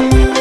you.